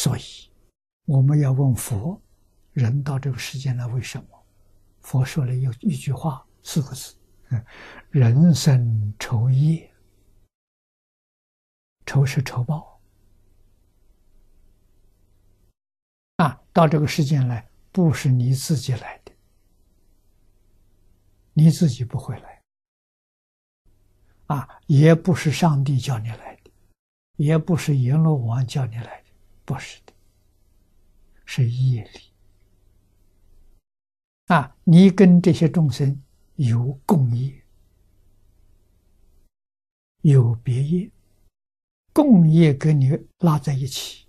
所以我们要问佛：人到这个世间来为什么？佛说了有一句话，四个字：人生愁业。酬是酬报啊！到这个世间来，不是你自己来的，你自己不会来啊！也不是上帝叫你来的，也不是阎罗王叫你来的，不是的，是业力啊！你跟这些众生有共业，有别业。共业跟你拉在一起，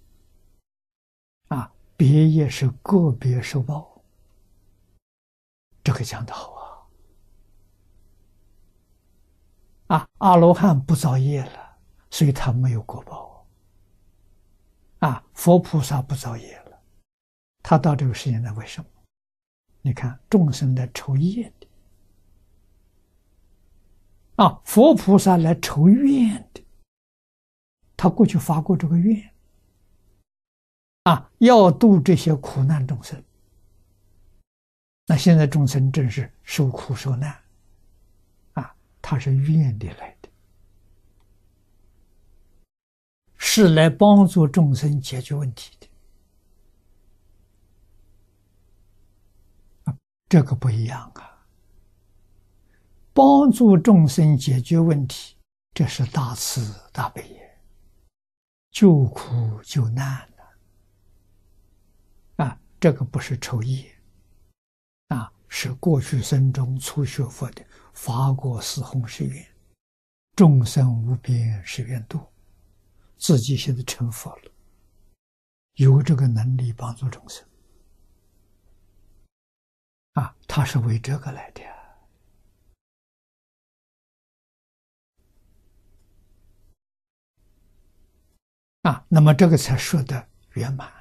啊，别业是个别受报，这个讲的好啊！啊，阿罗汉不造业了，所以他没有果报。啊，佛菩萨不造业了，他到这个世间来为什么？你看众生来酬业的，啊，佛菩萨来酬愿的。他过去发过这个愿，啊，要度这些苦难众生。那现在众生正是受苦受难，啊，他是愿的来的，是来帮助众生解决问题的。这个不一样啊，帮助众生解决问题，这是大慈大悲。救苦救难的啊，这个不是抽业啊，是过去生中初学佛的发过四弘誓愿，众生无边誓愿度，自己现在成佛了，有这个能力帮助众生啊，他是为这个来的。啊，那么这个才说的圆满。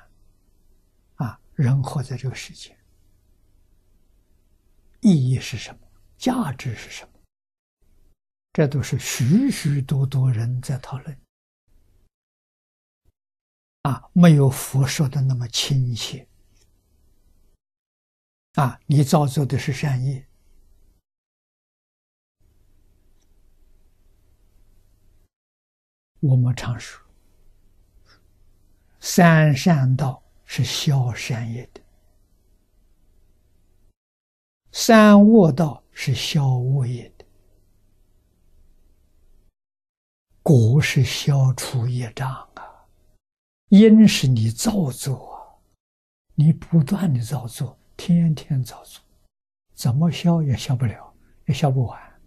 啊，人活在这个世界，意义是什么？价值是什么？这都是许许多多人在讨论。啊，没有佛说的那么亲切。啊，你造作的是善业，我们常说。三善道是消善业的，三恶道是消恶业的，果是消除业障，因是你造作啊，你不断的造作，天天造作，怎么消也消不了，也消不完，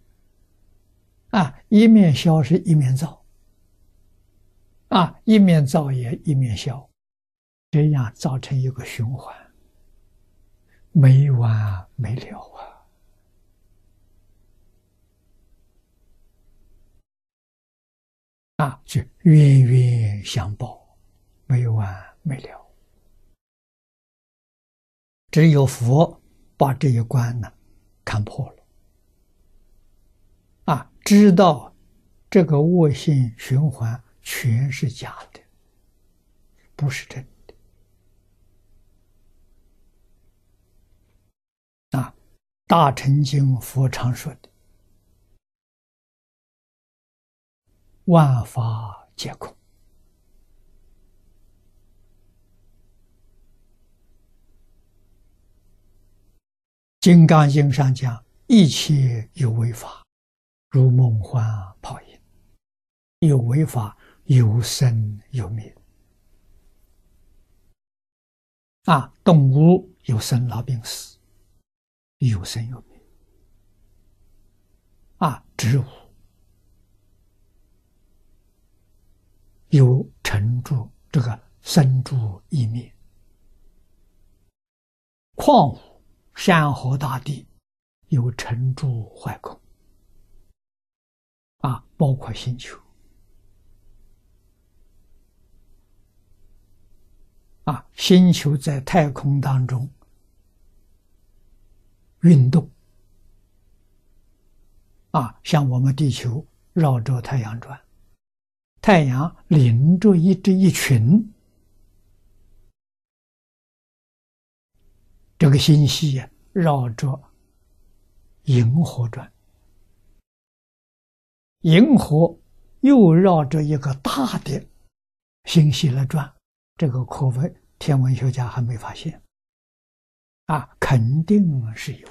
啊，一面消是一面造。啊，一面造也一面消，这样造成一个循环，没完没了啊！啊，就冤冤相报，没完没了。只有佛把这一关呢看破了，啊，知道这个恶性循环。全是假的，不是真的。啊，《大乘经》佛常说的“万法皆空”，《金刚经》上讲“一切有为法，如梦幻泡影”，有为法。有生有灭，啊，动物有生老病死，有生有灭，啊，植物。有成住，这个生住异灭，矿物、山河大地有成住坏空，啊，包括星球。啊，星球在太空当中运动，啊，像我们地球绕着太阳转，太阳领着一只一群这个星系绕着银河转，银河又绕着一个大的星系来转，这个可谓天文学家还没发现，啊，肯定是有。